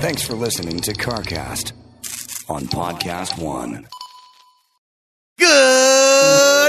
Thanks for listening to CarCast on Podcast One.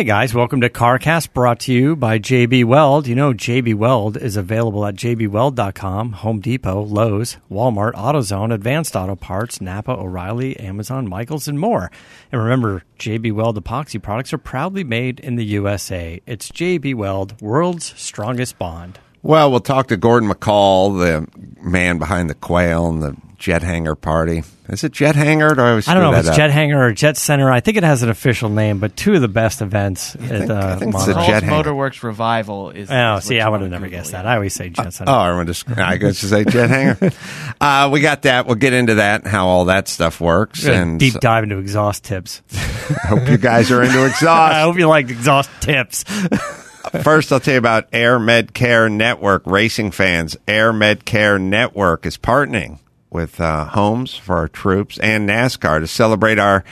Hey guys, welcome to CarCast brought to you by JB Weld. You know, JB Weld is available at jbweld.com, Home Depot, Lowe's, Walmart, AutoZone, Advanced Auto Parts, Napa, O'Reilly, Amazon, Michaels, and more. And remember, JB Weld epoxy products are proudly made in the USA. It's JB Weld, world's strongest bond. Well, we'll talk to Gordon McCall, the man behind the Quail and the Jet Hanger Party. Is it Jet Hanger? Do I, always I don't know if it's up? Jet Hangar or Jet Center. I think it has an official name, but two of the best events at think- uh, I think it's Monterey. the Jet Hanger. Motorworks Revival is. Oh, is see, I would have never guessed that. I always say Jet Center. Oh, I want to. I guess to say Jet Hanger. Uh, we got that. We'll get into that and how all that stuff works. And deep so- dive into exhaust tips. I hope you guys are into exhaust. I hope you like exhaust tips. First, I'll tell you about Air Medcare Network. Racing fans, Air Medcare Network is partnering with uh, homes for our troops and NASCAR to celebrate our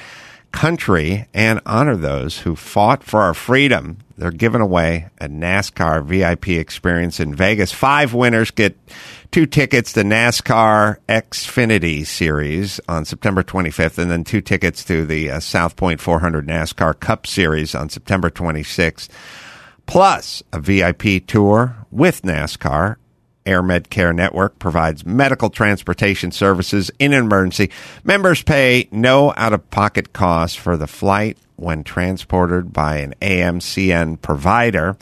country and honor those who fought for our freedom. They're giving away a NASCAR VIP experience in Vegas. Five winners get two tickets to NASCAR Xfinity Series on September 25th, and then two tickets to the uh, South Point 400 NASCAR Cup Series on September 26th plus a VIP tour with NASCAR. Air Medcare Network provides medical transportation services in an emergency. Members pay no out of pocket costs for the flight when transported by an AMCN provider.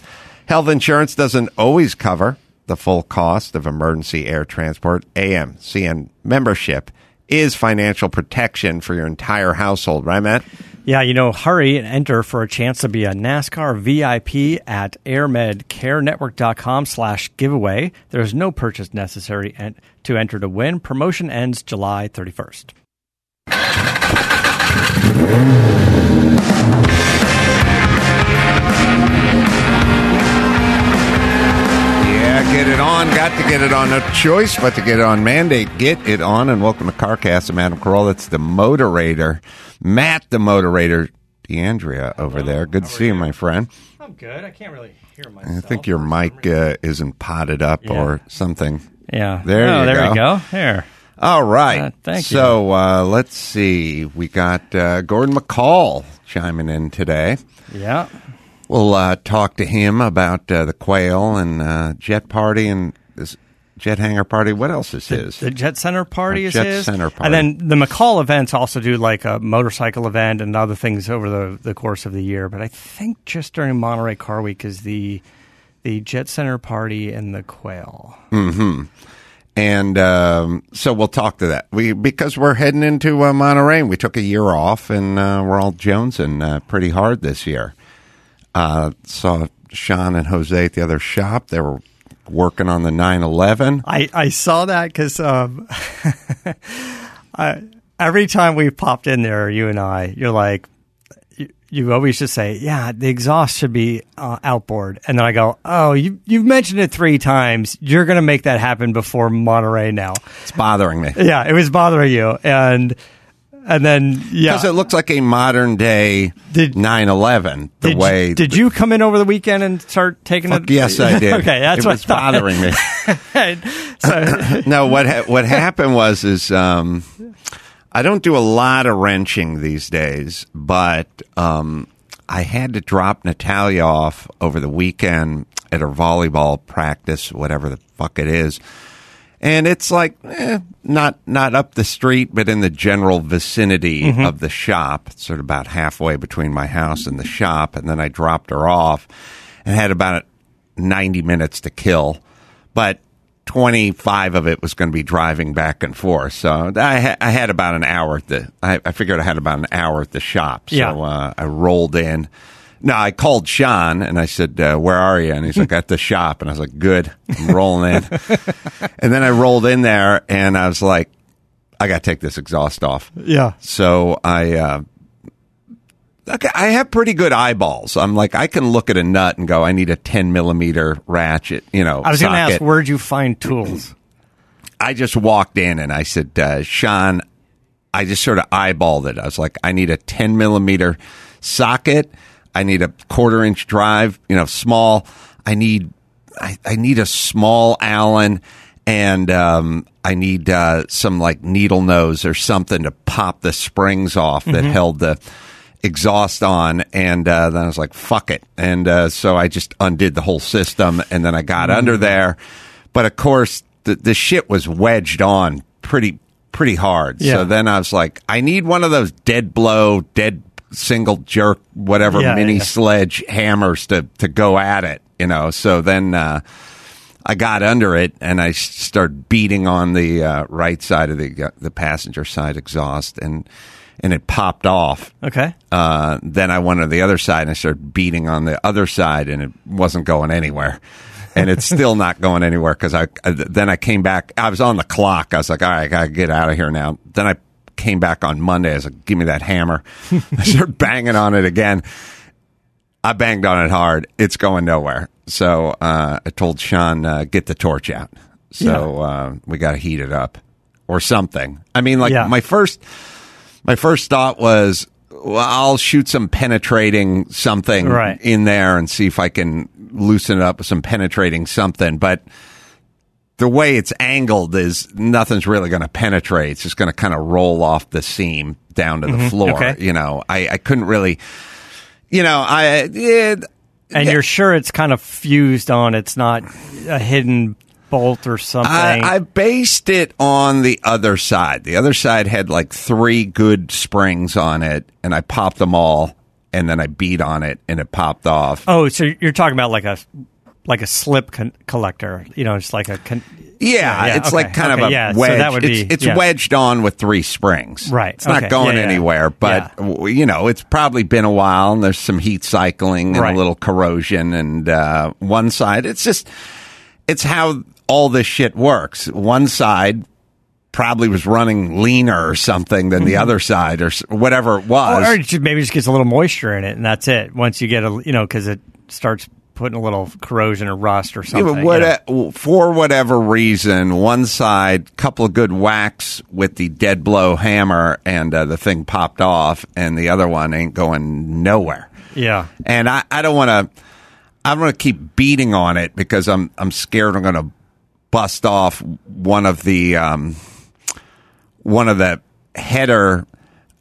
Health insurance doesn't always cover the full cost of emergency air transport. AMCN membership is financial protection for your entire household, right, Matt? Yeah, you know, hurry and enter for a chance to be a NASCAR VIP at airmedcarenetwork.com slash giveaway. There's no purchase necessary to enter to win. Promotion ends July 31st. Get it on. Got to get it on. No choice but to get it on. Mandate, get it on. And welcome to CarCast. I'm Adam Carolla. That's the moderator, Matt, the moderator, D'Andria over there. Good to see you, my friend. I'm good. I can't really hear myself. I think your mic uh, isn't potted up Yeah. or something. Yeah. There oh, you there go. There we go. There. All right. Uh, thank you. so, uh, let's see. We got uh, Gordon McCall chiming in today. Yeah. We'll uh, talk to him about uh, the Quail and uh, Jet Party and this Jet Hanger Party. What else is his? The Jet Center party The is Jet his. Center And then the McCall events also do like a motorcycle event and other things over the, the course of the year. But I think just during Monterey Car Week is the the Jet Center party and the Quail. Hmm. And um, so we'll talk to that. We because we're heading into uh, Monterey. We took a year off, and uh, we're all jonesing uh, pretty hard this year. Uh, saw Sean and Jose at the other shop. They were working on the 911. I, I saw that because um, every time we popped in there, you and I, you're like, you, you always just say, yeah, the exhaust should be uh, outboard. And then I go, oh, you, you've mentioned it three times. You're going to make that happen before Monterey now. It's bothering me Yeah, it was bothering you. And and then, yeah. because it looks like a modern day Did- 911. The did, way did you come in over the weekend and start taking Fuck it? yes, I did. okay, that's it what was bothering me. so, no, what ha- what happened was is um, I don't do a lot of wrenching these days, but um, I had to drop Natalia off over the weekend at her volleyball practice, whatever the fuck it is. And it's like eh, not not up the street, but in the general vicinity of the shop, sort of about halfway between my house and the shop. And then I dropped her off and had about 90 minutes to kill. But 25 of it was going to be driving back and forth. So I, ha- I had about an hour at the, I, I figured I had about an hour at the shop. So Yeah. uh, I rolled in. No, I called Sean and I said, uh, "Where are you?" And he's like, "At the shop." And I was like, "Good, I'm rolling in." and then I rolled in there and I was like, "I got to take this exhaust off." Yeah. So I, uh, okay, I have pretty good eyeballs. I'm like, I can look at a nut and go, "I need a 10 millimeter ratchet." You know, I was going to ask, where'd you find tools? I just walked in and I said, uh, Sean, I just sort of eyeballed it. I was like, I need a 10 millimeter socket. I need a quarter inch drive, you know, small. I need, I, I need a small Allen and, um, I need, uh, some like needle nose or something to pop the springs off that held the exhaust on. And, uh, then I was like, fuck it. And, uh, so I just undid the whole system and then I got under there. But of course, the, the shit was wedged on pretty pretty hard. Yeah. So then I was like, I need one of those dead blow, dead single jerk, whatever Yeah, mini yeah. sledge hammers to to go at it. You know. So then uh, I got under it and I started beating on the uh, right side of the uh, the passenger side exhaust and and it popped off. Okay. Uh, then I went to the other side and I started beating on the other side, and it wasn't going anywhere. And it's still not going anywhere because I, I then I came back. I was on the clock. I was like, all right, I gotta get out of here now. Then I came back on Monday. I was like, give me that hammer. I started banging on it again. I banged on it hard. It's going nowhere. So uh, I told Sean, uh, get the torch out. So uh, we got to heat it up or something. I mean, like Yeah. my first my first thought was, well, I'll shoot some penetrating something Right. in there and see if I can loosen it up with some penetrating something. But the way it's angled is nothing's really going to penetrate. It's just going to kind of roll off the seam down to the mm-hmm. floor. Okay. You know, I, I couldn't really, you know, I, yeah, And you're sure it's kind of fused on, it's not a hidden bolt or something. I, I based it on the other side. The other side had like three good springs on it, and I popped them all, and then I beat on it, and it popped off. oh, so you're talking about like a like a slip con- collector, you know, it's like a con- Yeah, yeah, it's okay, like kind okay, of a yeah, so wedge. that would it's be- it's yeah. wedged on with three springs. Right, It's not okay, going yeah, yeah. anywhere, but you know, it's probably been a while, and there's some heat cycling and Right. a little corrosion, and uh, one side. It's just it's how all this shit works. One side probably was running leaner or something than the other side or whatever it was. Mm-hmm. or it just, maybe just gets a little moisture in it, and that's it. Once you get a, you know, because it starts putting a little corrosion or rust or Yeah, something. but you know. for whatever reason, one side, couple of good whacks with the dead blow hammer, and uh, the thing popped off, and the other one ain't going nowhere. yeah, And I, I don't want to. I'm going to keep beating on it because I'm I'm scared I'm going to bust off one of the um, one of the header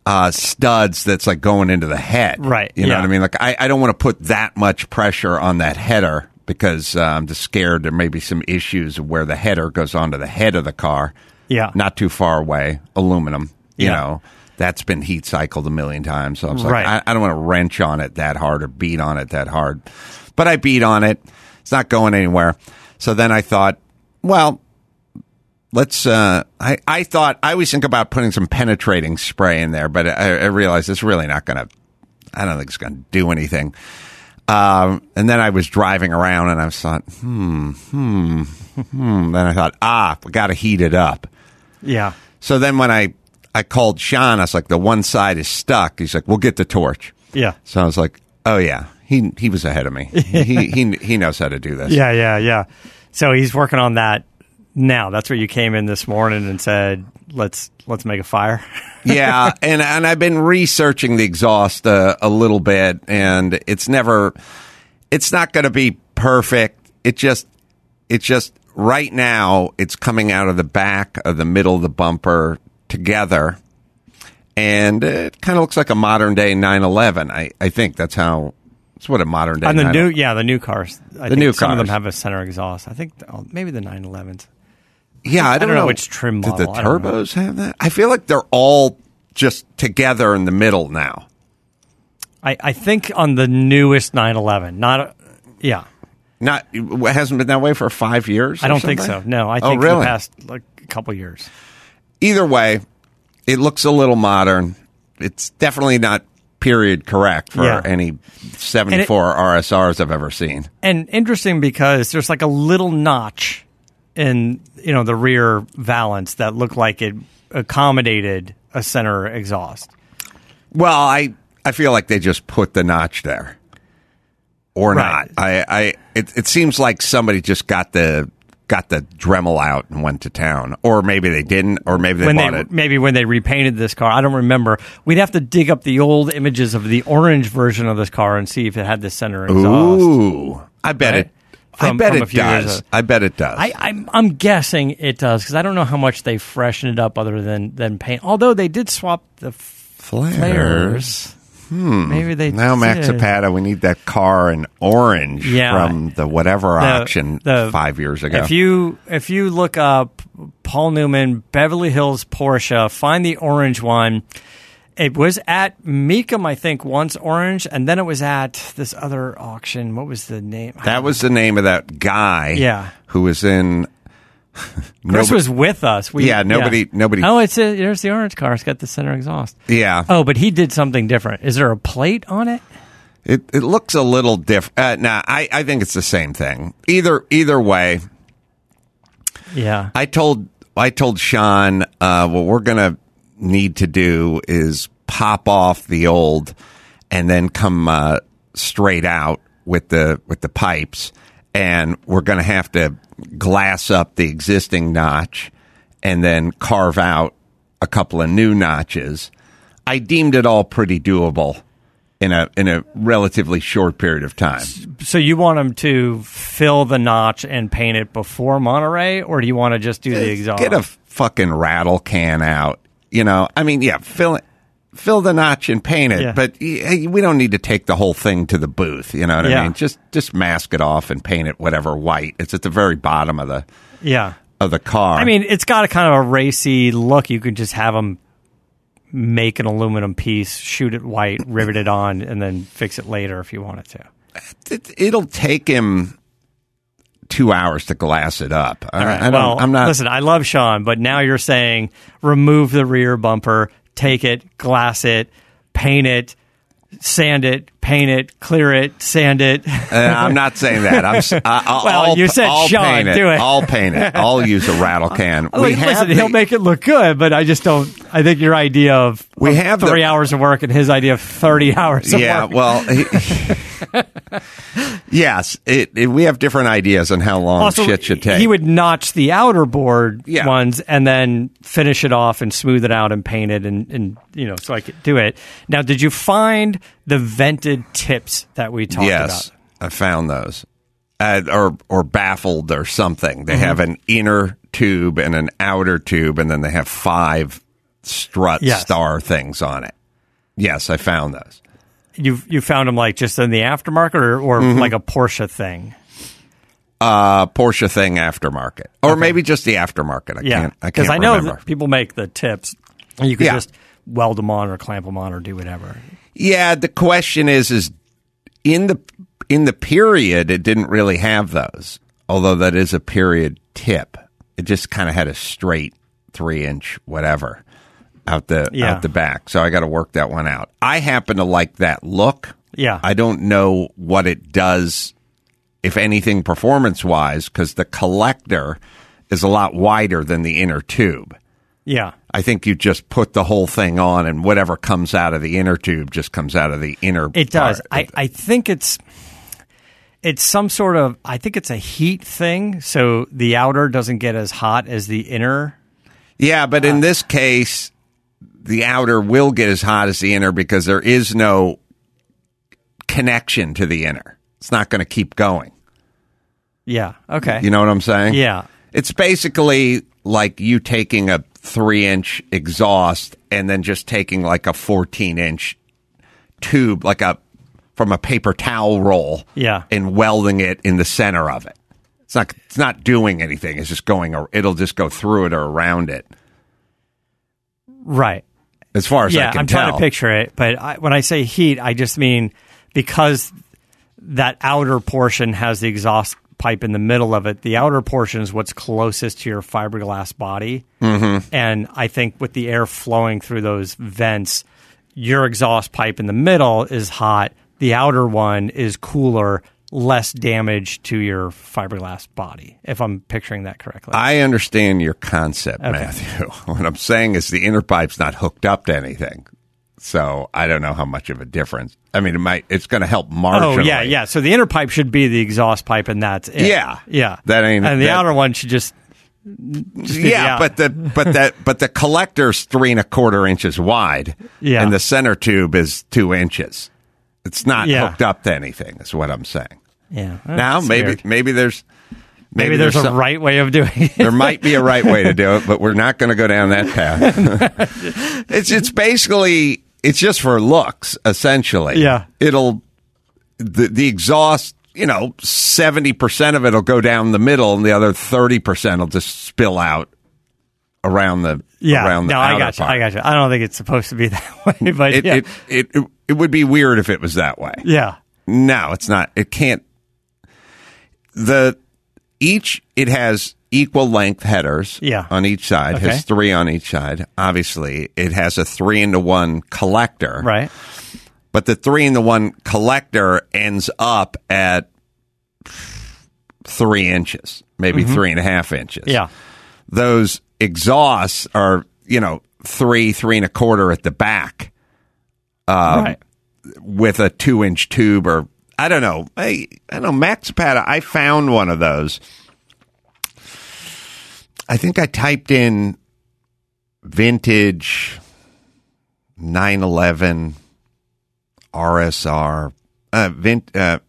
uh, studs that's like going into the head. Right, You know yeah. what I mean? Like I, I don't want to put that much pressure on that header because uh, I'm just scared there may be some issues where the header goes onto the head of the car. Yeah. Not too far away, aluminum. You Yeah. know, that's been heat cycled a million times. So I was like, Right. I, I don't want to wrench on it that hard or beat on it that hard. But I beat on it. It's not going anywhere. So then I thought, well, let's uh I, I thought I always think about putting some penetrating spray in there, but I, I realized it's really not gonna I don't think it's gonna do anything. Um, and then I was driving around and I thought, hmm, hmm, hmm. Then I thought, ah, we got to heat it up. yeah, So then when I, I called Sean, I was like, the one side is stuck. He's like, we'll get the torch. yeah, So I was like, oh yeah, he, he was ahead of me. he, he, he knows how to do this. yeah, yeah, yeah. So he's working on that now. That's where you came in this morning and said, "Let's let's make a fire." yeah, and and I've been researching the exhaust uh, a little bit, and it's never, it's not going to be perfect. It just, it's just right now it's coming out of the back of the middle of the bumper together, and it kind of looks like a modern day 911. I I think that's how It's what a modern day. On the 911 new, yeah, the new cars. I The think new some of them have a center exhaust. I think oh, maybe the 911s. Yeah, I don't, don't know which trim Did the model. I don't know. turbos have that? I feel like they're all just together in the middle now. I, I think on the newest 911, not a, yeah. Not it hasn't been that way for five years. I don't think so. No, I Oh, think really? the past like a couple years. Either way, it looks a little modern. It's definitely not period correct for Yeah. any 74 RSRs I've ever seen. And interesting because there's like a little notch in you know the rear valance that looked like it accommodated a center exhaust. Well, I I feel like they just put the notch there, or Right. not. I I it, it seems like somebody just got the got the Dremel out and went to town, or maybe they didn't, or maybe they when bought they it. maybe when they repainted this car, I don't remember. We'd have to dig up the old images of the orange version of this car and see if it had the center exhaust. Ooh, I bet Right? it. From- I bet from a it few does. I bet it does. I, I'm I'm guessing it does because I don't know how much they freshened it up other than than paint. Although they did swap the f- Flares. flares. Hmm. Maybe they Now, Max. Zapata, we need that car in orange Yeah. from the whatever The- auction the- five years ago. If you if you look up Paul Newman Beverly Hills Porsche, find the orange one. It was at Mecum, I think, once orange, and then it was at this other auction. What was the name? that was the name of that guy. Yeah. who was in. Chris was with us. We, Yeah, nobody- nobody- Oh, it's a, there's the orange car. It's got the center exhaust. Yeah, Oh, but he did something different. Is there a plate on it? it it looks a little different. Uh, nah, I I think it's the same thing. Either either way, Yeah. I told I told Sean uh, what we're gonna need to do is pop off the old and then come uh, straight out with the with the pipes, and we're gonna have to glass up the existing notch and then carve out a couple of new notches. I deemed it all pretty doable in a in a relatively short period of time. So you want them to fill the notch and paint it before Monterey, or do you want to just do the exhaust? Get a fucking rattle can out. You know, I mean, yeah, fill fill the notch and paint it, Yeah. but we don't need to take the whole thing to the booth. You know what Yeah. I mean? Just just mask it off and paint it whatever white. It's at the very bottom of the yeah. of the car. I mean, it's got a kind of a racy look. You could just have them make an aluminum piece, shoot it white, rivet it on, and then fix it later if you wanted to. it, it'll take him two hours to glass it up. I, I well, I'm not. Listen, I love Sean, but now you're saying remove the rear bumper, take it, glass it, paint it, sand it, paint it, clear it, sand it. Uh, I'm not saying that. I'm. I, I'll, Well, I'll, you said I'll Sean, paint it. do it. I'll paint it. I'll use a rattle can. Like, listen, he'll make it look good, but I just don't. I think your idea of We of have the- three hours of work and his idea of thirty hours. Of yeah, work. well, he- yes, it, it- we have different ideas on how long also shit should take. he would notch the outer board Yeah. ones and then finish it off and smooth it out and paint it and, and you know so I could do it. Now, did you find the vented tips that we talked yes, about? Yes, I found those, uh, or or baffled or something. They Mm-hmm. have an inner tube and an outer tube, and then they have five strut Yes. star things on it. Yes, I found those. You you found them like just in the aftermarket or, or Mm-hmm. like a Porsche thing? Uh, Porsche thing aftermarket, or maybe just the aftermarket. I Yeah, can't. I because can't I know remember. people make the tips. You could Yeah. just weld them on or clamp them on or do whatever. Yeah, the question is is in the in the period it didn't really have those. Although that is a period tip. It just kind of had a straight 3-inch whatever out the Yeah. out the back. So I got to work that one out. I happen to like that look. Yeah. I don't know what it does if anything performance wise cuz the collector is a lot wider than the inner tube. Yeah. I think you just put the whole thing on, and whatever comes out of the inner tube just comes out of the inner. It does. I, I think it's it's some sort of I think it's a heat thing, so the outer doesn't get as hot as the inner. yeah, but in uh, this case, the outer will get as hot as the inner because there is no connection to the inner. It's not going to keep going. Yeah. Okay. You know what I'm saying? Yeah. It's basically like you taking a three inch exhaust and then just taking like a 14 inch tube, like a from a paper towel roll Yeah. and welding it in the center of it. It's not it's not doing anything. It's just going it'll just go through it or around it. Right. As far as yeah, I can I'm tell. trying to picture it, but I, when I say heat, I just mean because that outer portion has the exhaust pipe in the middle of it. The outer portion is what's closest to your fiberglass body, mm-hmm. and I think with the air flowing through those vents, your exhaust pipe in the middle is hot. The outer one is cooler, less damage to your fiberglass body. If I'm picturing that correctly. I understand your concept, Matthew. What I'm saying is the inner pipe's not hooked up to anything. So I don't know how much of a difference. I mean, it might. It's going to help marginally. Oh yeah, yeah. So the inner pipe should be the exhaust pipe, and that's it. Yeah. yeah. That ain't- And the that- outer one should just. just yeah, but the but that but the collector's three and a quarter inches wide, Yeah. and the center tube is two inches. It's not Yeah. hooked up to anything. Is what I'm saying. yeah. Oh, now maybe weird. maybe there's maybe there's, a some- right way of doing it. There might be a right way to do it, but we're not going to go down that path. it's it's basically it's just for looks, essentially. Yeah. it'll the the exhaust. You know, seventy percent of it'll go down the middle, and the other thirty percent will just spill out around the yeah. around the no, I got you. part. I got you. I don't think it's supposed to be that way, but It, yeah. it, it it it would be weird if it was that way. yeah. No, it's not. It can't. The each it has equal length headers. Yeah. on each side. Okay. Has three on each side. Obviously, it has a three into one collector. Right. But the three into one collector ends up at three inches, maybe three and a half inches. Mm-hmm. Yeah. Those exhausts are you know three three and a quarter at the back right. with a two inch tube or I don't know. I I don't know. Max Zapata, I found one of those. I think I typed in vintage 911 RSR, uh, vint, uh,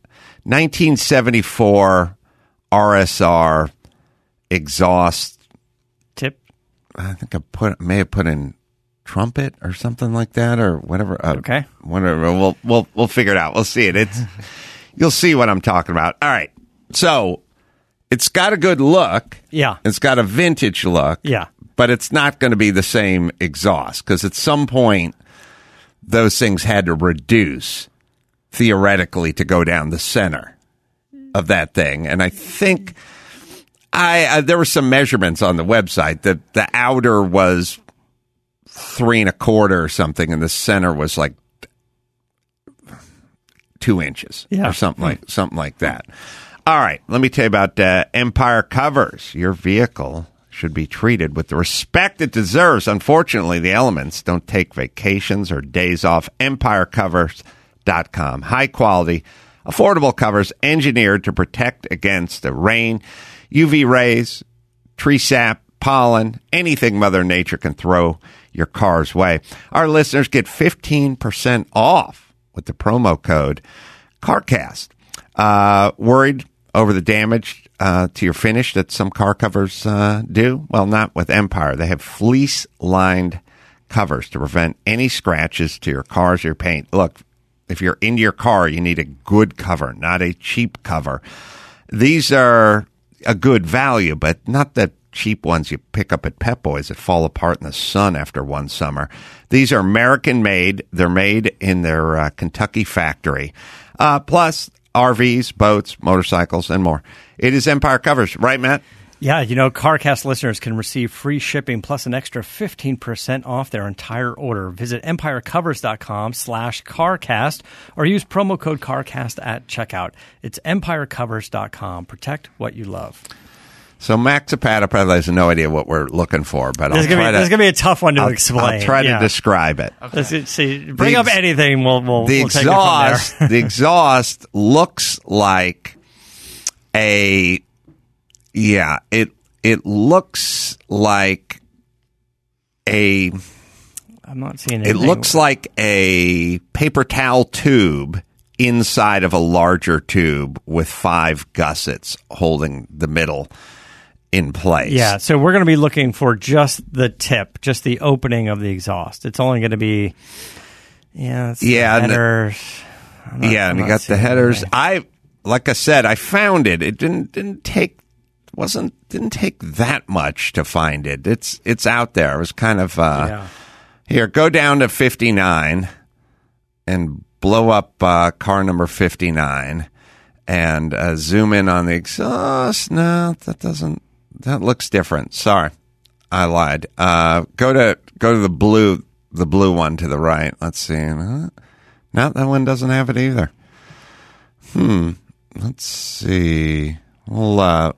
1974 RSR exhaust. Tip. I think I put may have put in trumpet or something like that or whatever. Uh, Okay. whatever. We'll we'll we'll figure it out. We'll see it. It's you'll see what I'm talking about. All right. So it's got a good look. Yeah. It's got a vintage look. Yeah. But it's not going to be the same exhaust because at some point those things had to reduce theoretically to go down the center of that thing, and I think. I uh, there were some measurements on the website. that the outer was three and a quarter or something, and the center was like two inches Yeah. or something like something like that. All right, let me tell you about uh, Empire Covers. Your vehicle should be treated with the respect it deserves. Unfortunately, the elements don't take vacations or days off. EmpireCovers.com. High quality, affordable covers engineered to protect against the rain, UV rays, tree sap, pollen, anything Mother Nature can throw your car's way. Our listeners get 15% off with the promo code CarCast. Uh, worried over the damage uh, to your finish that some car covers uh, do? Well, not with Empire. They have fleece lined covers to prevent any scratches to your cars or your paint. Look, if you're into your car, you need a good cover, not a cheap cover. These are a good value, but not the cheap ones you pick up at Pep Boys that fall apart in the sun after one summer. These are American made. They're made in their uh, Kentucky factory. Uh, plus RVs, boats, motorcycles, and more. It is Empire Covers, right, Matt? Yeah, you know, CarCast listeners can receive free shipping plus an extra 15% off their entire order. Visit empirecovers.com slash CarCast or use promo code CarCast at checkout. It's empirecovers.com. Protect what you love. So Max Zapata probably has no idea what we're looking for, but This I'll gonna be, to gonna be a tough one to I'll, explain. I'll try Yeah. to describe it. Let's see- bring The up anything. We'll we'll, the we'll take it from there. exhaust the exhaust looks like a yeah it it looks like a I'm not seeing it anything. looks like a paper towel tube inside of a larger tube with five gussets holding the middle in place Yeah, so we're going to be looking for just the tip, just the opening of the exhaust. It's only going to be, yeah, it's Yeah, and- header, I'm not- yeah, I'm and you got the headers. anything. I like I said, I found it. It didn't didn't take wasn't didn't take that much to find it. It's it's out there. It was kind of uh, Yeah. here. Go down to fifty nine and blow up uh, car number fifty nine and uh, zoom in on the exhaust. No, that doesn't. That looks different. Sorry, I lied. Uh, go to go to the blue the blue one to the right. Let's see. No, that one doesn't have it either. Hmm. Let's see. We'll uh,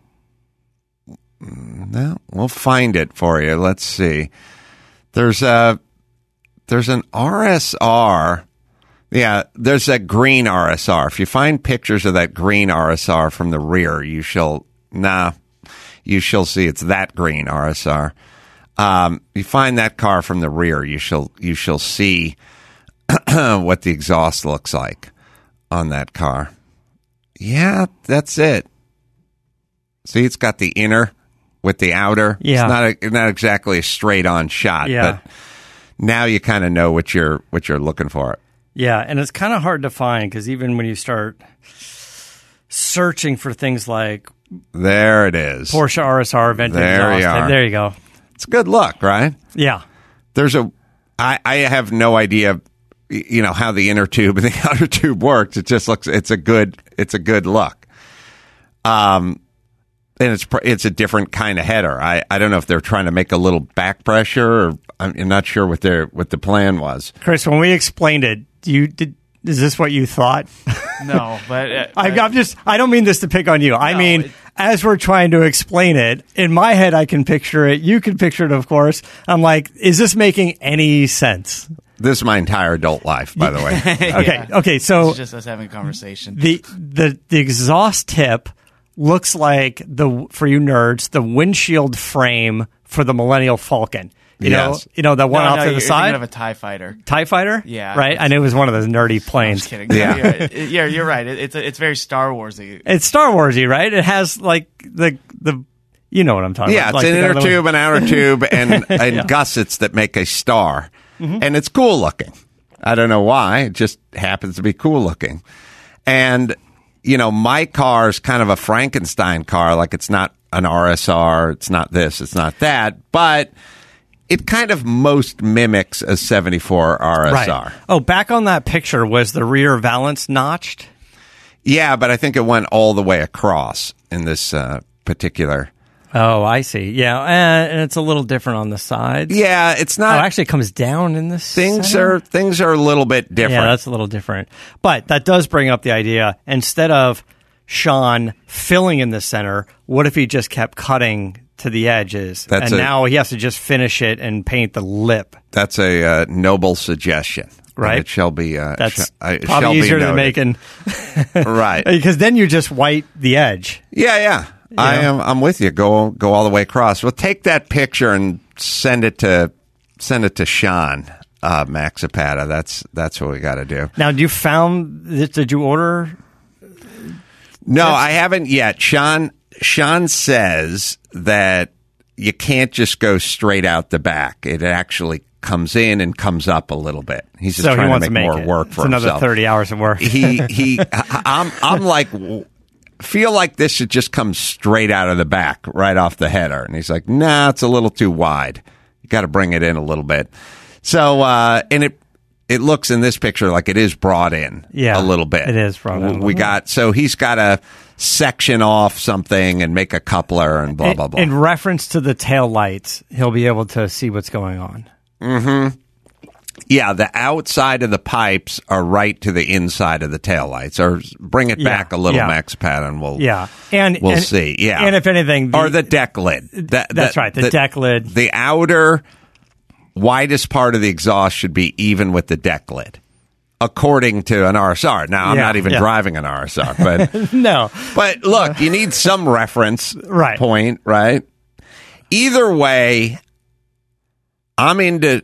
no, we'll find it for you. Let's see. There's a there's an RSR. Yeah, there's that green RSR. If you find pictures of that green RSR from the rear, you shall nah, you shall see it's that green RSR. Um, you find that car from the rear, you shall you shall see what the exhaust looks like on that car. Yeah, that's it. See, it's got the inner with the outer. Yeah. it's not a, not exactly a straight on shot, Yeah. but now you kind of know what you're what you're looking for. Yeah, and it's kind of hard to find because even when you start searching for things like There it is. Porsche RSR vented There you are. there you go. It's good luck, right? Yeah, There's a. I I have no idea, you know, how the inner tube and the outer tube works. It just looks. It's a good. It's a good look. Um, and it's it's a different kind of header. I, I don't know if they're trying to make a little back pressure. or I'm I'm not sure what their what the plan was. Chris, when we explained it, you did. Is this what you thought? No, but uh, I, I'm just. I don't mean this to pick on you. I No, mean, it- as we're trying to explain it, in my head, I can picture it. You can picture it, of course. I'm like, is this making any sense? This is my entire adult life, by the way. Okay. Okay. So it's just us having a conversation. the the the exhaust tip looks like the for you nerds the windshield frame for the Millennium Falcon. You Yes. know, you know the one no, off no, to you're the side, thinking of a Tie Fighter. Tie Fighter. Yeah. right. I knew it was one of those nerdy Just planes. kidding. Yeah. Yeah, you're, right. yeah, you're right. It, it's it's very Star Warsy. It's Star Warsy, right? It has like the the you know what I'm talking Yeah, about. Yeah, it's Like an inner tube, an outer tube, and, and gussets that make a star. Mm-hmm. And it's cool looking. I don't know why. It just happens to be cool looking. And, you know, my car is kind of a Frankenstein car. Like it's not an RSR. It's not this. It's not that. But it kind of most mimics a 74 RSR. Right. Oh, back on that picture was the rear valance notched. Yeah, but I think it went all the way across in this uh, particular. Oh, I see. Yeah, and and it's a little different on the sides. Yeah, it's Oh, not. actually, comes down in this. things center? are things are a little bit different. Yeah, that's a little different. But that does bring up the idea instead of Sean filling in the center, what if he just kept cutting to the edges? That's and a- now he has to just finish it and paint the lip. That's a uh, noble suggestion. Right. And it shall be. Uh, That's sh- uh, probably shall be easier than making right. because then you just white the edge. Yeah, yeah. I am. I'm with you. Go go all the way across. Well, take that picture and send it to send it to Sean uh, Max Zapata. That's that's what we got to do. Now, do you found this? Did you order? No, I haven't yet. Sean Sean says that you can't just go straight out the back. It actually comes in and comes up a little bit. He's just so he trying wants to make, to make more it. work it's for another himself. thirty hours of work. he he I'm I'm like feel like this should just come straight out of the back right off the header and he's like nah it's a little too wide you got to bring it in a little bit so uh and it it looks in this picture like it is brought in Yeah, a little bit it is brought in we got so he's got to section off something and make a coupler and blah blah blah In reference to the tail lights, he'll be able to see what's going on. Mm-hmm. Yeah, the outside of the pipes are right to the inside of the taillights. Or bring it Yeah, back a little, yeah. Max Pat, and we'll Yeah, and we'll and- see. Yeah, and if anything, or the deck lid. That- That's that- right, the deck lid. The outer widest part of the exhaust should be even with the deck lid, according to an RSR. Now, I'm Yeah, not even yeah. driving an RSR, but no, but look, you need some reference Right. point, right? Either way, I'm into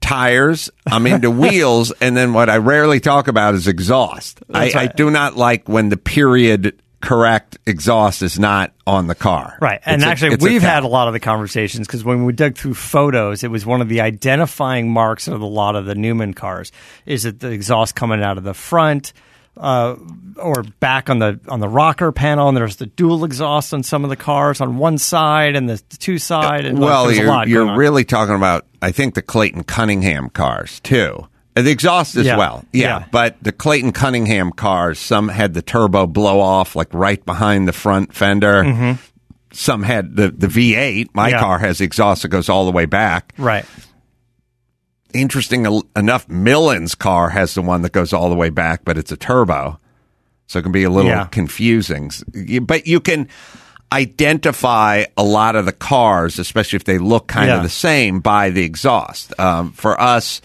tires, I'm into wheels, and then what I rarely talk about is exhaust. I, That's I do not like when the period correct exhaust is not on the car. Right. And It's actually, a we've had a lot of the conversations because when we dug through photos, it was one of the identifying marks of a lot of the Newman cars is that the exhaust coming out of the front. Uh, or back on the on the rocker panel, and there's the dual exhaust on some of the cars on one side and the two side. And well, a you're, you're really talking about, I think, the Clayton Cunningham cars too. And The exhaust as Yeah. well, yeah, Yeah. But the Clayton Cunningham cars, some had the turbo blow off like right behind the front fender. Some had the the V8. My Mm-hmm. Yeah. car has exhaust that goes all the way back. right. Interesting enough, Millen's car has the one that goes all the way back, but it's a turbo, so it can be a little confusing. But you can identify a lot of the cars, especially if they look kind of the same, by the exhaust. Um, for us,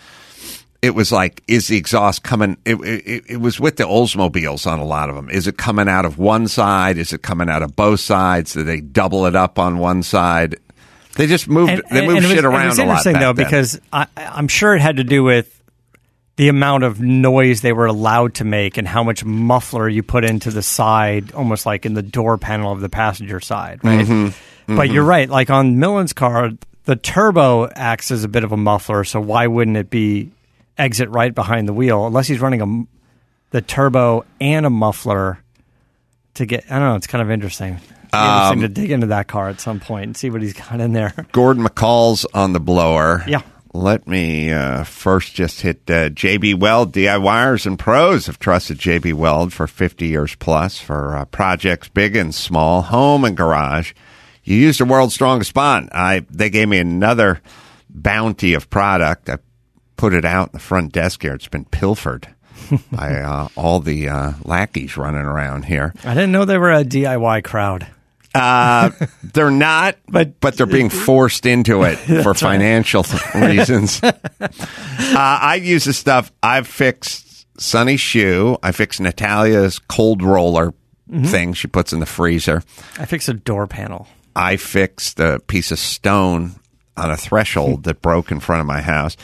it was like, is the exhaust coming? It, it, it was with the Oldsmobiles on a lot of them. Is it coming out of one side? Is it coming out of both sides? Do they double it up on one side? They just moved. they moved it shit was, around It was a lot. interesting though then. because I, I'm sure it had to do with the amount of noise they were allowed to make and how much muffler you put into the side, almost like in the door panel of the passenger side, right? Mm-hmm. But you're right. Like on Millen's car, the turbo acts as a bit of a muffler. So why wouldn't it be exit right behind the wheel unless he's running a the turbo and a muffler to get? I don't know. It's kind of interesting. Be interesting to dig into that car at some point and see what he's got in there. Gordon McCall's on the blower. Yeah. Let me uh, first just hit uh, JB Weld. DIYers and pros have trusted JB Weld for 50 years plus for uh, projects big and small, home and garage. You used the world's strongest bond. I they gave me another bounty of product. I put it out in the front desk here. It's been pilfered by uh, all the uh, lackeys running around here. I didn't know they were a DIY crowd. Uh, they're not, But- but they're being forced into it for financial reasons. uh, I use the stuff. I've fixed Sonny's shoe. I fixed Natalia's cold roller Mm-hmm. thing she puts in the freezer. I fixed a door panel. I fixed a piece of stone on a threshold that broke in front of my house.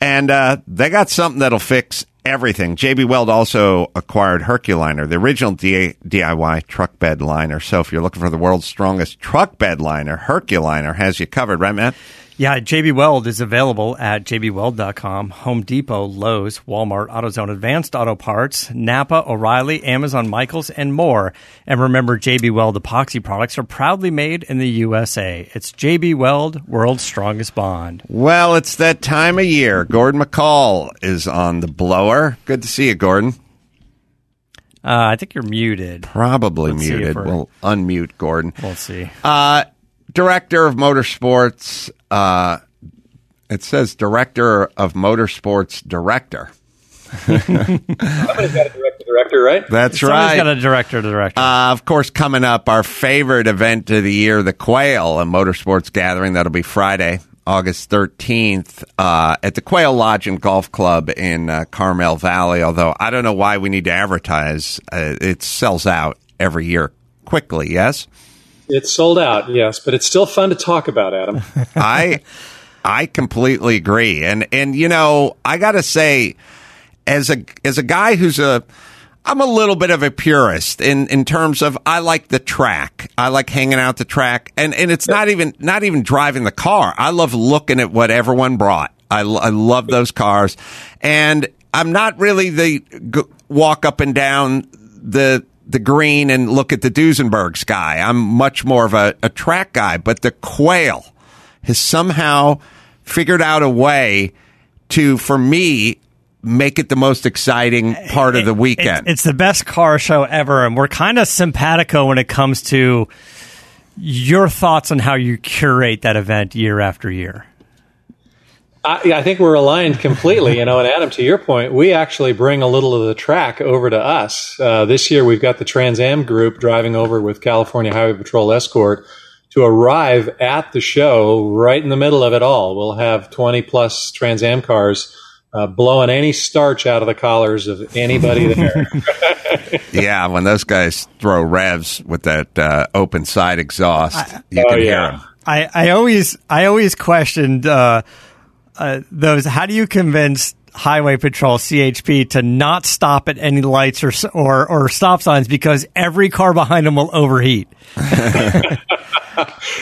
And uh, they got something that'll fix everything. JB Weld also acquired Herculiner, the original DIY truck bed liner. So if you're looking for the world's strongest truck bed liner, Herculiner has you covered, right, Matt? Yeah, JB Weld is available at jbweld.com, Home Depot, Lowe's, Walmart, AutoZone, Advanced Auto Parts, Napa, O'Reilly, Amazon, Michaels, and more. And remember, JB Weld epoxy products are proudly made in the USA. It's JB Weld, world's strongest bond. Well, it's that time of year. Gordon McCall is on the blower. Good to see you, Gordon. Uh, I think you're muted. Probably Let's muted. We'll unmute Gordon. We'll see. Uh, director of motorsports. Uh, it says director of motorsports director. Somebody's got a director, director, right? That's Somebody's right. Somebody's got a director to director. uh, of course, coming up, our favorite event of the year, the Quail, a motorsports gathering. That'll be Friday, August 13th, uh, at the Quail Lodge and Golf Club in uh, Carmel Valley. Although I don't know why we need to advertise. Uh, it sells out every year quickly, yes? It's sold out, yes, but it's still fun to talk about, Adam. I I completely agree. And and you know, I got to say as a as a guy who's a I'm a little bit of a purist in in terms of I like the track. I like hanging out the track and and it's not even not even driving the car. I love looking at what everyone brought. I I love those cars. And I'm not really the g- walk up and down the the green and look at the Duesenbergs guy. I'm much more of a, a track guy, but the quail has somehow figured out a way to, for me, make it the most exciting part of the weekend. It's, it's the best car show ever, and we're kind of simpatico when it comes to your thoughts on how you curate that event year after year. I, I think we're aligned completely, you know. And Adam, to your point, we actually bring a little of the track over to us. Uh, this year, we've got the Trans Am group driving over with California Highway Patrol escort to arrive at the show right in the middle of it all. We'll have 20 plus Trans Am cars uh, blowing any starch out of the collars of anybody there. yeah, when those guys throw revs with that uh, open side exhaust, you Oh, can hear them. I, I always I always questioned uh, uh, those. How do you convince Highway Patrol (CHP) to not stop at any lights or or, or stop signs because every car behind them will overheat.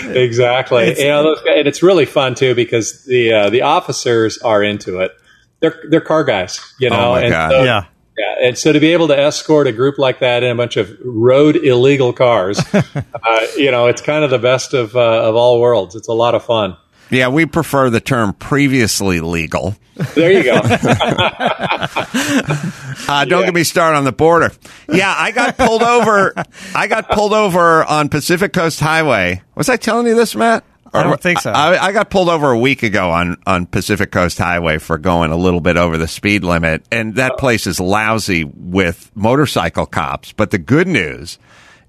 exactly. you know, those guys, and it's really fun too because the uh, the officers are into it. They're they're car guys, you know. Oh, my and God. So, Yeah. yeah, and so to be able to escort a group like that in a bunch of road illegal cars, uh, you know, it's kind of the best of uh, of all worlds. It's a lot of fun. Yeah, we prefer the term previously legal. There you go. Uh, don't get me started on the border. Yeah, I got pulled over. I got pulled over on Pacific Coast Highway. Was I telling you this, Matt? I don't think so. I, I got pulled over a week ago on, on Pacific Coast Highway for going a little bit over the speed limit, and that place is lousy with motorcycle cops. But the good news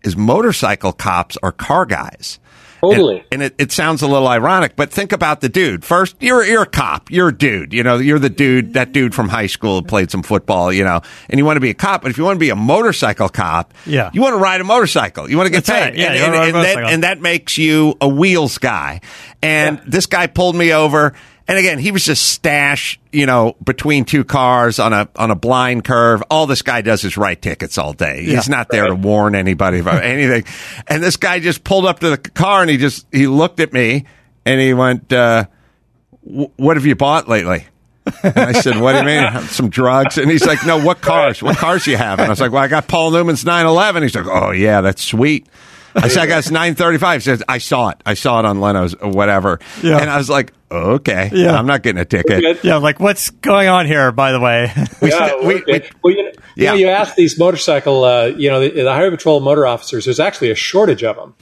is motorcycle cops are car guys. Totally. And, and it, it sounds a little ironic, but think about the dude. First, you're, you're a cop. You're a dude. You know, you're the dude, that dude from high school who played some football, you know, and you want to be a cop. But if you want to be a motorcycle cop, Yeah. you want to ride a motorcycle. You want to get That's paid. right. Yeah, and, and- and that, and that makes you a wheels guy. And this guy pulled me over. And again, he was just stash, you know, between two cars on a on a blind curve. All this guy does is write tickets all day. He's not there to warn anybody about anything. And this guy just pulled up to the car and he just he looked at me and he went, uh, "What have you bought lately?" And I said, "What do you mean? Some drugs?" And he's like, "No, what cars? What cars do you have?" And I was like, "Well, I got Paul Newman's 911." He's like, "Oh yeah, that's sweet." I said, "I got 935." He says, "I saw it. I saw it on Leno's or whatever." Yeah. And I was like, "Okay, Yeah. I'm not getting a ticket." Good. Yeah, like what's going on here? By the way, We Yeah, st- we- okay. we- well, you know, you, Yeah. know, you ask these motorcycle, uh, you know, the, the highway patrol motor officers. There's actually a shortage of them.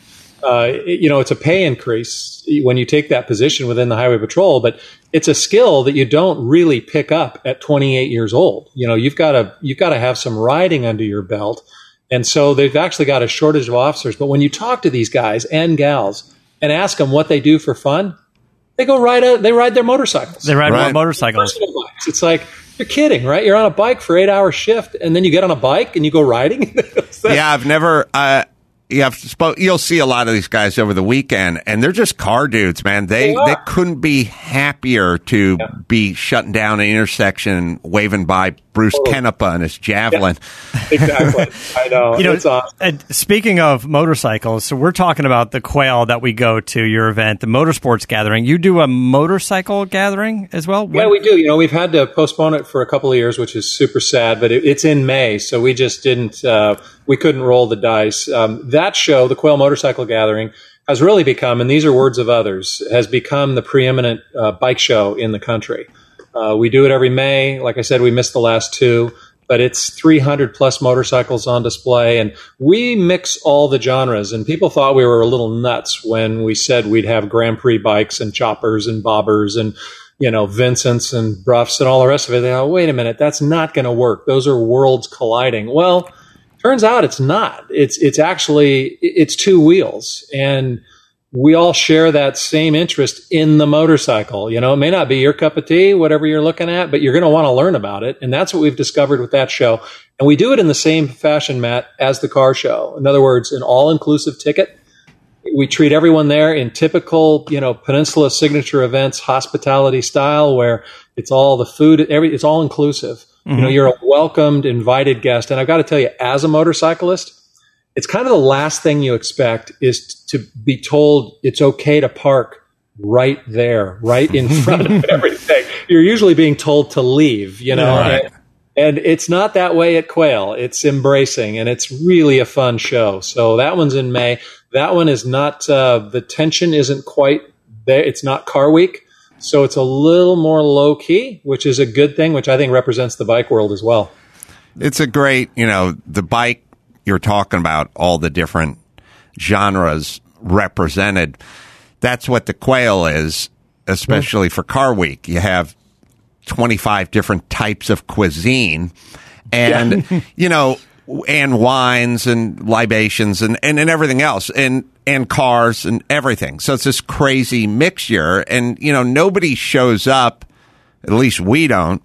Uh, it- you know, it's a pay increase when you take that position within the highway patrol, but it's a skill that you don't really pick up at 28 years old. You know, you've got to you've got to have some riding under your belt, and so they've actually got a shortage of officers. But when you talk to these guys and gals and ask them what they do for fun, they go ride a, they ride their motorcycles. they ride Right. motorcycles. It's like you're kidding, right? You're on a bike for eight hour shift, and then you get on a bike and you go riding. yeah, I've never. Uh, yeah, I've spoke, you'll see a lot of these guys over the weekend, and they're just car dudes, man. They They they couldn't be happier to be shutting down an intersection, waving by Bruce Canepa and his javelin. exactly. I know. You know, awesome. and speaking of motorcycles, so we're talking about the quail that we go to your event, the motorsports gathering. You do a motorcycle gathering as well? Yeah, we do. You know, we've had to postpone it for a couple of years, which is super sad. But it, it's in May, so we just didn't. Uh, we couldn't roll the dice. Um, that show, the Quail Motorcycle Gathering, has really become, and these are words of others, has become the preeminent uh, bike show in the country. Uh, we do it every May. Like I said, we missed the last two, but it's 300 plus motorcycles on display, and we mix all the genres. And people thought we were a little nuts when we said we'd have Grand Prix bikes and choppers and bobbers and you know Vincents and Broughs and all the rest of it. They go, wait a minute, that's not going to work. Those are worlds colliding. Well, turns out it's not. It's it's actually it's two wheels and we all share that same interest in the motorcycle. You know, it may not be your cup of tea, whatever you're looking at, but you're going to want to learn about it. And that's what we've discovered with that show. And we do it in the same fashion, Matt, as the car show. In other words, an all inclusive ticket. We treat everyone there in typical, you know, Peninsula signature events, hospitality style, where it's all the food, every, it's all inclusive. You know, you're a welcomed, invited guest. And I've got to tell you, as a motorcyclist, it's kind of the last thing you expect is to be told it's okay to park right there, right in front of everything. You're usually being told to leave, you know. Right. And, and it's not that way at Quail. It's embracing, and it's really a fun show. So that one's in May. That one is not. Uh, the tension isn't quite there. It's not Car Week, so it's a little more low key, which is a good thing. Which I think represents the bike world as well. It's a great, you know, the bike you're talking about, all the different genres represented. That's what the quail is, especially for Car Week. You have 25 different types of cuisine and, you know, and wines and libations and, and, and everything else and, and cars and everything. So it's this crazy mixture. And, you know, nobody shows up, at least we don't,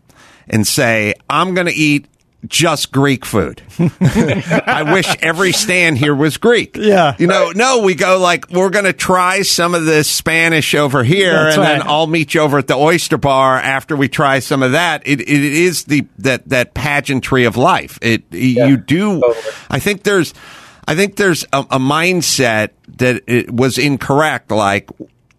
and say, I'm going to eat just Greek food. I wish every stand here was Greek. Yeah. You know, no, we go like, we're going to try some of this Spanish over here That's and then. I'll meet you over at the oyster bar after we try some of that. It, it is the, that, that pageantry of life. It, you do, totally. I think there's, I think there's a, a mindset that it was incorrect. Like,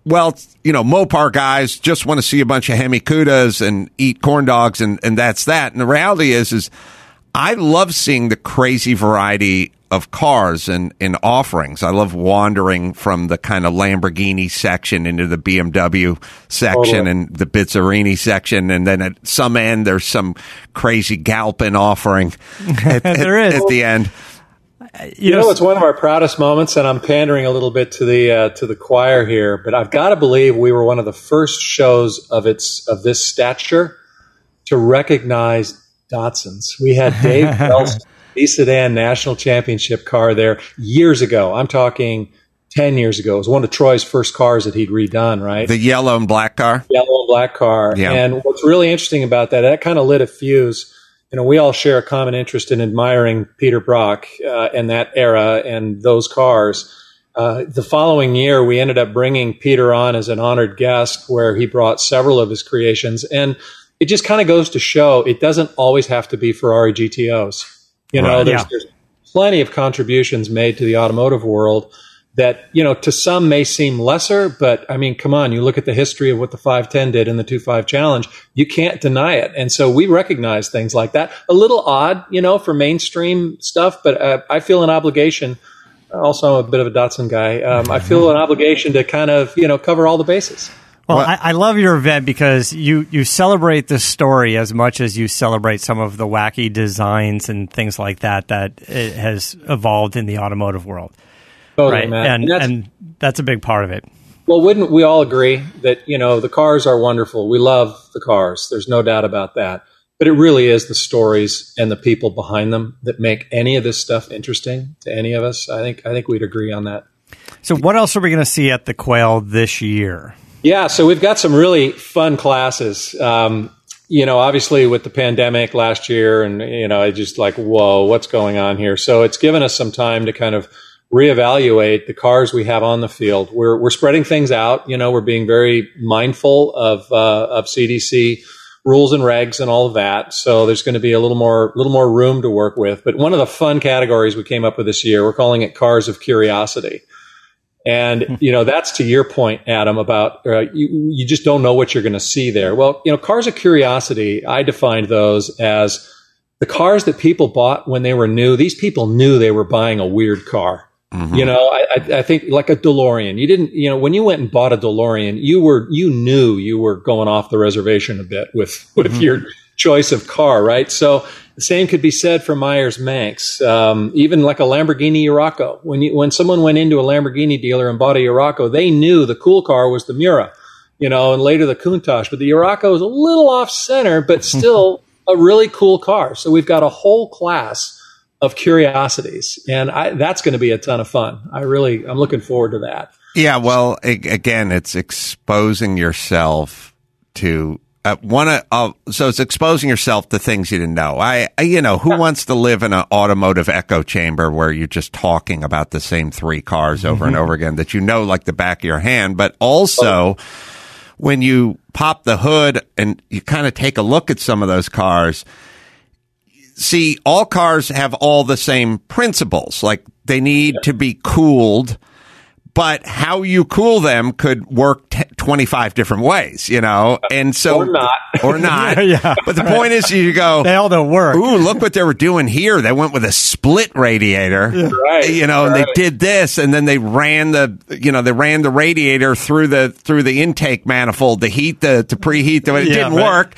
well, you know, Mopar guys just want to see a bunch of Hemi hemikudas and eat corn dogs, and, and that's that. And the reality is, is I love seeing the crazy variety of cars and, and offerings. I love wandering from the kind of Lamborghini section into the BMW section Totally. and the Bizzarrini section, and then at some end there's some crazy Galpin offering at, There at- is. at the end. You know, it's one of our proudest moments, and I'm pandering a little bit to the uh, to the choir here, but I've got to believe we were one of the first shows of its of this stature to recognize Datsuns. We had Dave Bell's B Sedan National Championship car there years ago. I'm talking ten years ago. It was one of Troy's first cars that he'd redone, right? The yellow and black car. yellow and black car. Yeah. And what's really interesting about that, that kind of lit a fuse. You know, we all share a common interest in admiring Peter Brock uh, and that era and those cars. Uh, the following year, we ended up bringing Peter on as an honored guest, where he brought several of his creations, and it just kind of goes to show it doesn't always have to be Ferrari GTOs. You know, Right. there's, Yeah. there's plenty of contributions made to the automotive world that you know to some may seem lesser but i mean come on you look at the history of what the 510 did in the 25 challenge you can't deny it. And so we recognize things like that. A little odd you know for mainstream stuff but uh, i feel an obligation also i'm a bit of a datsun guy um, i feel an obligation to kind of you know cover all the bases. Well, I, I love your event because you, you celebrate the story as much as you celebrate some of the wacky designs and things like that that it has evolved in the automotive world. Totally right. man. And, that's- and that's a big part of it. Well, wouldn't we all agree that, you know, the cars are wonderful. We love the cars. There's no doubt about that. But it really is the stories and the people behind them that make any of this stuff interesting to any of us. I think I think we'd agree on that. So, what else are we going to see at the Quail this year? Yeah, so we've got some really fun classes. Um, you know, obviously with the pandemic last year, and you know, I just like, whoa, what's going on here? So it's given us some time to kind of reevaluate the cars we have on the field. We're we're spreading things out. You know, we're being very mindful of uh, of CDC rules and regs and all of that. So there's going to be a little more little more room to work with. But one of the fun categories we came up with this year, we're calling it cars of curiosity. And you know that's to your point, Adam, about uh, you, you just don't know what you're going to see there. Well, you know, cars of curiosity, I defined those as the cars that people bought when they were new. These people knew they were buying a weird car. You know, I, I, think like a DeLorean. You didn't, you know, when you went and bought a DeLorean, you were, you knew you were going off the reservation a bit with with your choice of car, right? So the same could be said for Meyers Manx. Um, even like a Lamborghini Urraco. When you, when someone went into a Lamborghini dealer and bought a Urraco, they knew the cool car was the Miura, you know, and later the Countach. But the Urraco is a little off center, but still a really cool car. So we've got a whole class of curiosities, and I, that's going to be a ton of fun. I really, I'm looking forward to that. Yeah, well, again, it's exposing yourself to uh, one. Uh, uh, so it's exposing yourself to things you didn't know. I, I you know, who wants to live in an automotive echo chamber where you're just talking about the same three cars over and over again that you know like the back of your hand, but also. When you pop the hood and you kind of take a look at some of those cars, see, all cars have all the same principles. Like they need to be cooled, but how you cool them could work t- 25 different ways, you know? And so, Or not. or not. Yeah, But the point is, you go, They all don't work. Ooh, look what they were doing here. They went with a split radiator. Right, You know, and they did this and then they ran the you know, they ran the radiator through the through the intake manifold to heat the to preheat the it Yeah, didn't right. work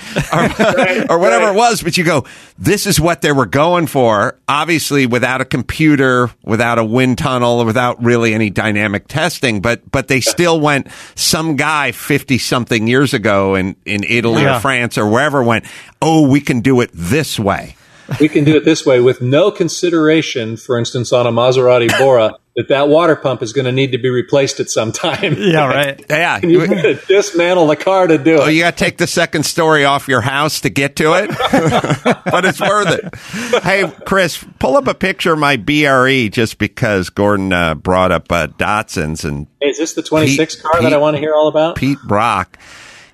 or, or whatever it was, but you go, this is what they were going for. Obviously without a computer, without a wind tunnel, without really any dynamic testing, but but they still went some guy 50 something years ago in in Italy Yeah. or France or wherever went, "Oh, we can do it this way." we can do it this way with no consideration, for instance, on a Maserati Bora that that water pump is going to need to be replaced at some time. Yeah, right. Yeah. And you got to dismantle the car to do it. Oh, it. you got to take the second story off your house to get to it, but it's worth it. Hey, Chris, pull up a picture of my BRE just because Gordon uh, brought up uh, Datsuns and Hey, is this the 26 Pete- car that I want to hear all about? Pete Brock.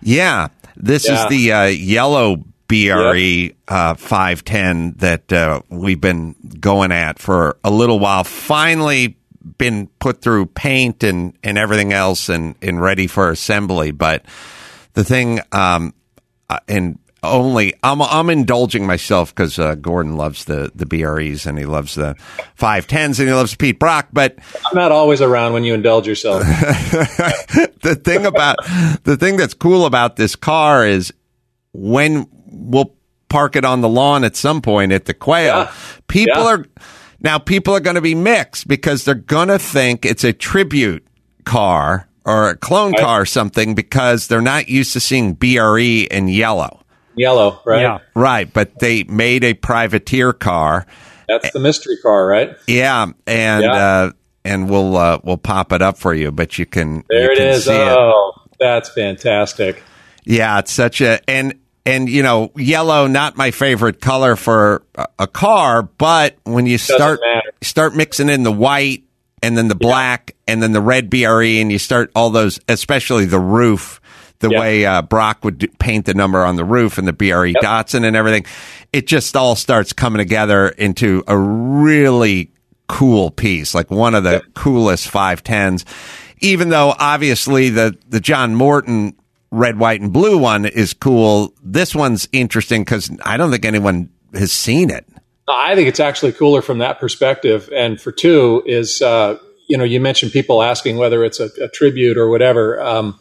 Yeah, this Yeah. is the uh, yellow BRE uh, 510 that uh, we've been going at for a little while. Finally been put through paint and, and everything else and, and ready for assembly. But the thing, um, uh, and only I'm I'm indulging myself because uh, Gordon loves the the BREs and he loves the 510s and he loves Pete Brock, but I'm not always around when you indulge yourself. the thing about the thing that's cool about this car is when we'll park it on the lawn at some point at the quail, Yeah. people Yeah. are now people are going to be mixed because they're going to think it's a tribute car or a clone Right. car or something because they're not used to seeing BRE in yellow. Yellow, right? Yeah. Right, but they made a privateer car. That's the mystery car, right? Yeah, and Yeah. uh and we'll uh we'll pop it up for you, but you can There you it can is. see it. Oh, that's fantastic. Yeah, it's such a and and you know, yellow not my favorite color for a, a car, but when you start matter. start mixing in the white and then the black and then the red BRE and you start all those, especially the roof, the Yeah. way uh, Brock would do, paint the number on the roof and the BRE Datsun and everything, it just all starts coming together into a really cool piece, like one of the coolest 510s. Even though obviously the, the John Morton red, white, and blue one is cool, this one's interesting because I don't think anyone has seen it. I think it's actually cooler from that perspective. And for two is, uh, you know, you mentioned people asking whether it's a, a tribute or whatever. Um,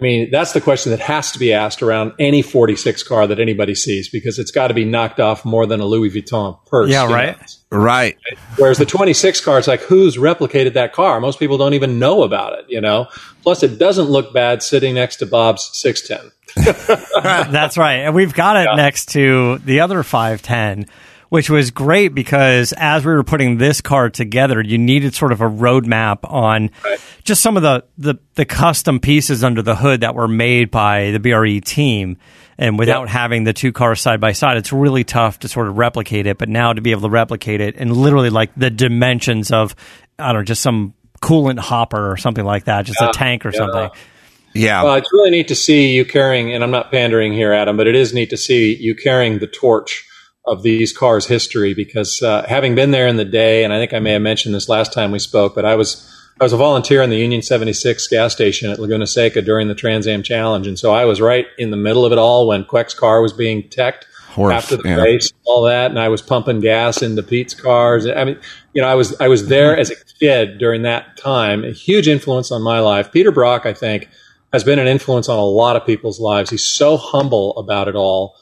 I mean, that's the question that has to be asked around any 46 car that anybody sees because it's got to be knocked off more than a Louis Vuitton purse. Yeah, you know? Right. Right. Whereas the 26 car, it's like, who's replicated that car? Most people don't even know about it, you know? Plus, it doesn't look bad sitting next to Bob's 610. That's right. And we've got it Yeah. next to the other 510, which was great because as we were putting this car together, you needed sort of a roadmap on just some of the, the, the custom pieces under the hood that were made by the BRE team. And without having the two cars side by side, it's really tough to sort of replicate it. But now to be able to replicate it and literally like the dimensions of, I don't know, just some coolant hopper or something like that, just Yeah. a tank or Yeah. something. Yeah. Well, it's really neat to see you carrying, and I'm not pandering here, Adam, but it is neat to see you carrying the torch of these cars' history because uh, having been there in the day, and I think I may have mentioned this last time we spoke, but I was I was a volunteer in the Union 76 gas station at Laguna Seca during the Trans Am Challenge, and so I was right in the middle of it all when Kwech's car was being teched Horse, after the yeah. race, all that, and I was pumping gas into Pete's cars. I mean, you know, I was I was there as a kid during that time. A huge influence on my life. Peter Brock, I think, has been an influence on a lot of people's lives. He's so humble about it all.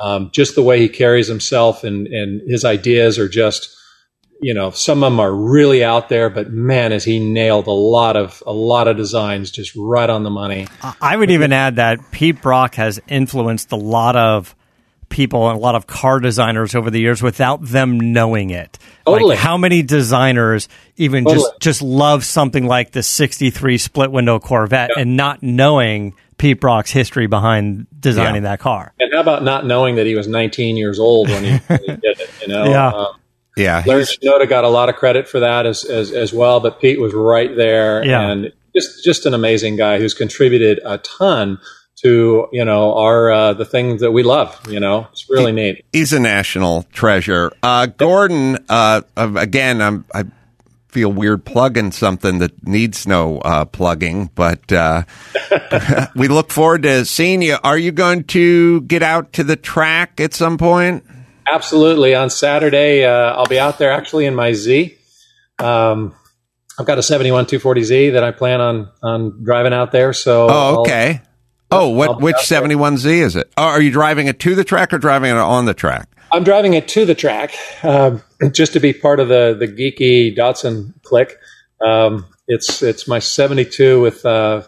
Um, just the way he carries himself and and his ideas are just you know some of them are really out there but man has he nailed a lot of a lot of designs just right on the money I would even add that Pete Brock has influenced a lot of people and a lot of car designers over the years without them knowing it. Totally. Like how many designers even Totally. just just love something like the 63 split window Corvette and not knowing Pete Brock's history behind designing Yeah. that car. and how about not knowing that he was 19 years old when he, when he did it you know Yeah. Um, yeah. Larry Shinoda got a lot of credit for that as, as, as well, but Pete was right there Yeah. and just just an amazing guy who's contributed a ton to you know our uh, the things that we love. You know, it's really neat. he's a national treasure. Uh, Gordon, uh, uh, again, I'm, I feel weird plugging something that needs no uh, plugging, but uh, we look forward to seeing you. Are you going to get out to the track at some point? Absolutely. On Saturday, uh, I'll be out there actually in my Z. Um, I've got a 71 240Z that I plan on on driving out there. So Oh, I'll- okay. Oh, what which 71Z is it? Oh, are you driving it to the track or driving it on the track? I'm driving it to the track um, just to be part of the the geeky Datsun clique. Um, it's it's my 72 with uh,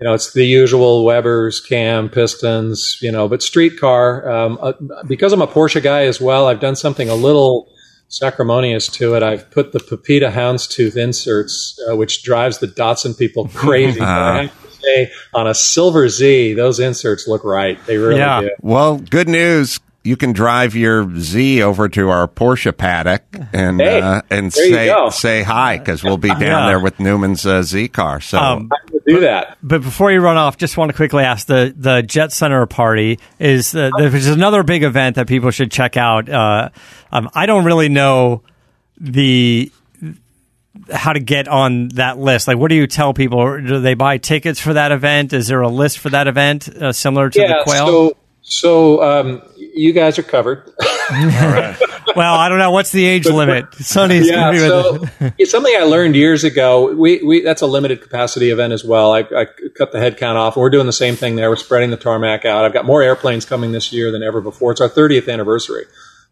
you know it's the usual Weber's cam pistons you know but street car um, uh, because I'm a Porsche guy as well. I've done something a little sacrimonious to it. I've put the Pepita houndstooth inserts, uh, which drives the Datsun people crazy. But I say, on a Silver Z, those inserts look right. They really Yeah. do. Well, good news. You can drive your Z over to our Porsche paddock and Hey, uh, and say say hi because we'll be down Yeah. there with Newman's uh, Z car. So Um, do that. But before you run off, just want to quickly ask the the Jet Center party is uh, there's another big event that people should check out. Uh, um, I don't really know the how to get on that list. Like, what do you tell people? Do they buy tickets for that event? Is there a list for that event uh, similar to the Quail? so so um, you guys are covered. well, I don't know. What's the age limit? Sonny's yeah, so it's something I learned years ago. We, we that's a limited capacity event as well. I, I cut the head count off, and we're doing the same thing there. We're spreading the tarmac out. I've got more airplanes coming this year than ever before. It's our 30th anniversary.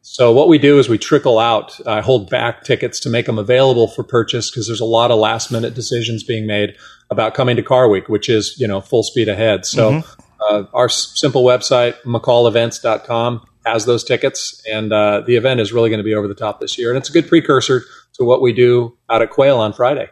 So what we do is we trickle out, I hold back tickets to make them available for purchase because there's a lot of last minute decisions being made about coming to Car Week, which is you know full speed ahead. So mm-hmm. Uh, our simple website mccallevents.com has those tickets, and uh, the event is really going to be over the top this year, and it's a good precursor to what we do out at Quail on Friday.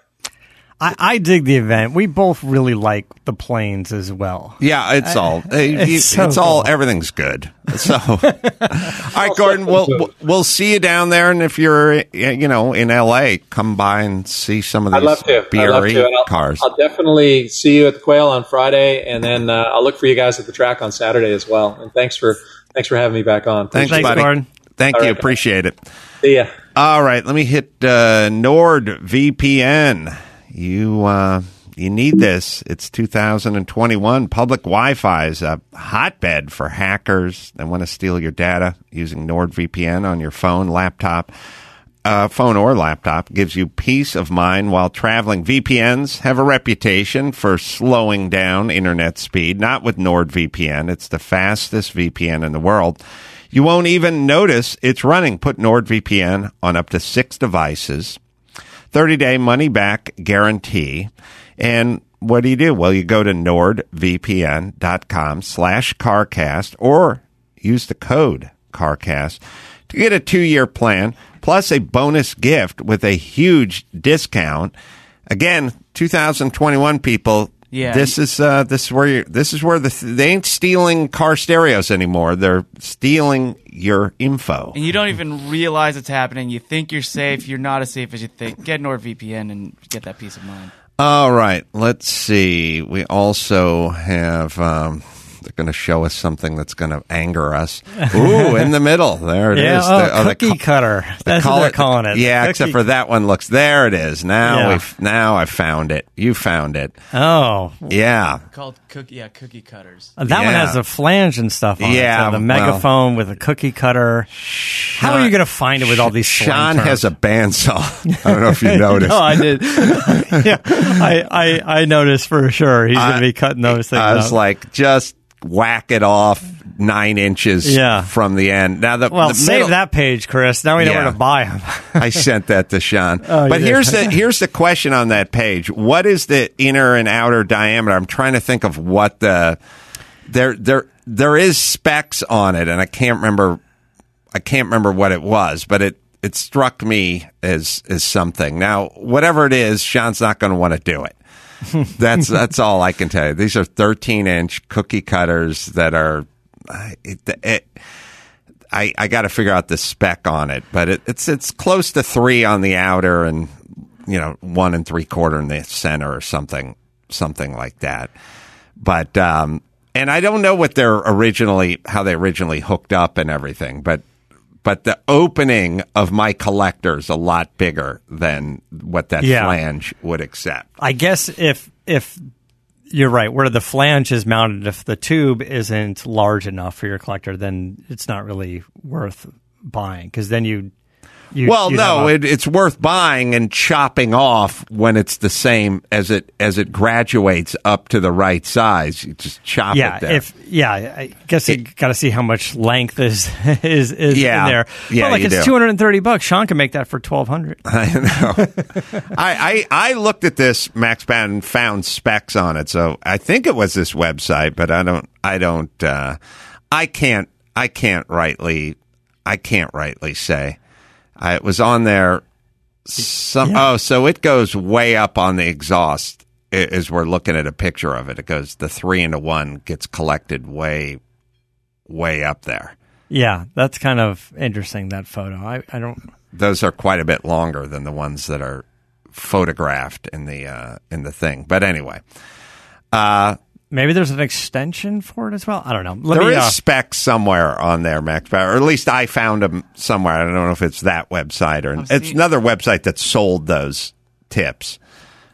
I, I dig the event. We both really like the planes as well. yeah, it's all uh, it's, so all cool. everything's good. So, all right, Gordon, we'll we'll- we'll see you down there, and if you're you know in L.A., come by and see some of these I'd love to. I'd love to. I'll, cars. I'll definitely see you at the Quail on Friday, and then uh, I'll look for you guys at the track on Saturday as well. And thanks for thanks for having me back on. Thanks, Thanks, buddy. Gordon. Thank All you. right. Appreciate it. See ya. All right, let me hit uh, NordVPN. You uh, you need this. It's 2021. Public Wi-Fi is a hotbed for hackers that want to steal your data using NordVPN on your phone, laptop. Uh, phone or laptop gives you peace of mind while traveling. VPNs have a reputation for slowing down internet speed. Not with NordVPN. It's the fastest VPN in the world. You won't even notice it's running. Put NordVPN on up to six devices. 30 day money back guarantee. And what do you do? Well, you go to nordvpn.com slash carcast or use the code carcast to get a two year plan plus a bonus gift with a huge discount. Again, 2021 people. Yeah. This is uh, this is where you this is where the they ain't stealing car stereos anymore. They're stealing your info. And you don't even realize it's happening. You think you're safe. You're not as safe as you think. Get NordVPN and get that peace of mind. All right, let's see. We also have. Um, they're going to show us something that's going to anger us. Ooh, in the middle, there it is. Yeah, oh, The- oh, they cookie ca- cutter. they That's call what they're it- calling it. Yeah, Cookie- except for that one looks. There it is. Now Yeah. we've now I found it. You found it. Oh, Yeah. Called cookie, yeah, cookie cutters. Uh, that one has a flange and stuff on Yeah, it. So the well- megaphone with a cookie cutter. How are you going to find it with all these slang Sean terms? has a bandsaw. I don't know if you noticed. No, I did. yeah, I, I I noticed for sure. He's going to be cutting those things. I was up. like, just whack it off nine inches Yeah. from the end. Now the well, the save middle- that page, Chris. Now we know Yeah. where to buy them. I sent that to Sean. Oh, but here's the here's the question on that page. What is the inner and outer diameter? I'm trying to think of what the there there there is specs on it, and I can't remember I can't remember what it was, but it it struck me as as something. Now, whatever it is, Sean's not going to want to do it. that's that's all I can tell you. These are 13 inch cookie cutters that are. It, it, I, I got to figure out the spec on it, but it, it's it's close to three on the outer and you know one and three quarter in the center or something something like that. But um, and I don't know what they're originally how they originally hooked up and everything, but but the opening of my collector is a lot bigger than what that Yeah. flange would accept. I guess if if you're right, where the flange is mounted, if the tube isn't large enough for your collector, then it's not really worth buying because then you. You Well, no, a- it, it's worth buying and chopping off when it's the same as it as it graduates up to the right size. You just chop yeah, it there. if yeah, I guess you got to see how much length is is is Yeah. in there. Yeah, but like it's two hundred and thirty bucks. Sean can make that for twelve hundred. I know. I, I I looked at this Max Band found specs on it, so I think it was this website, but I don't I don't uh, I can't I can't rightly I can't rightly say. I, it was on there. Some oh, so it goes way up on the exhaust. As we're looking at a picture of it, it goes the three into one gets collected way, way up there. Yeah, that's kind of interesting. That photo. I, I don't. Those are quite a bit longer than the ones that are photographed in the uh, in the thing. But anyway, uh, Maybe there's an extension for it as well. I don't know. Let There me. is uh, specs somewhere on there, Max Power, or at least I found them somewhere. I don't know if it's that website or it's seeing- another website that sold those tips.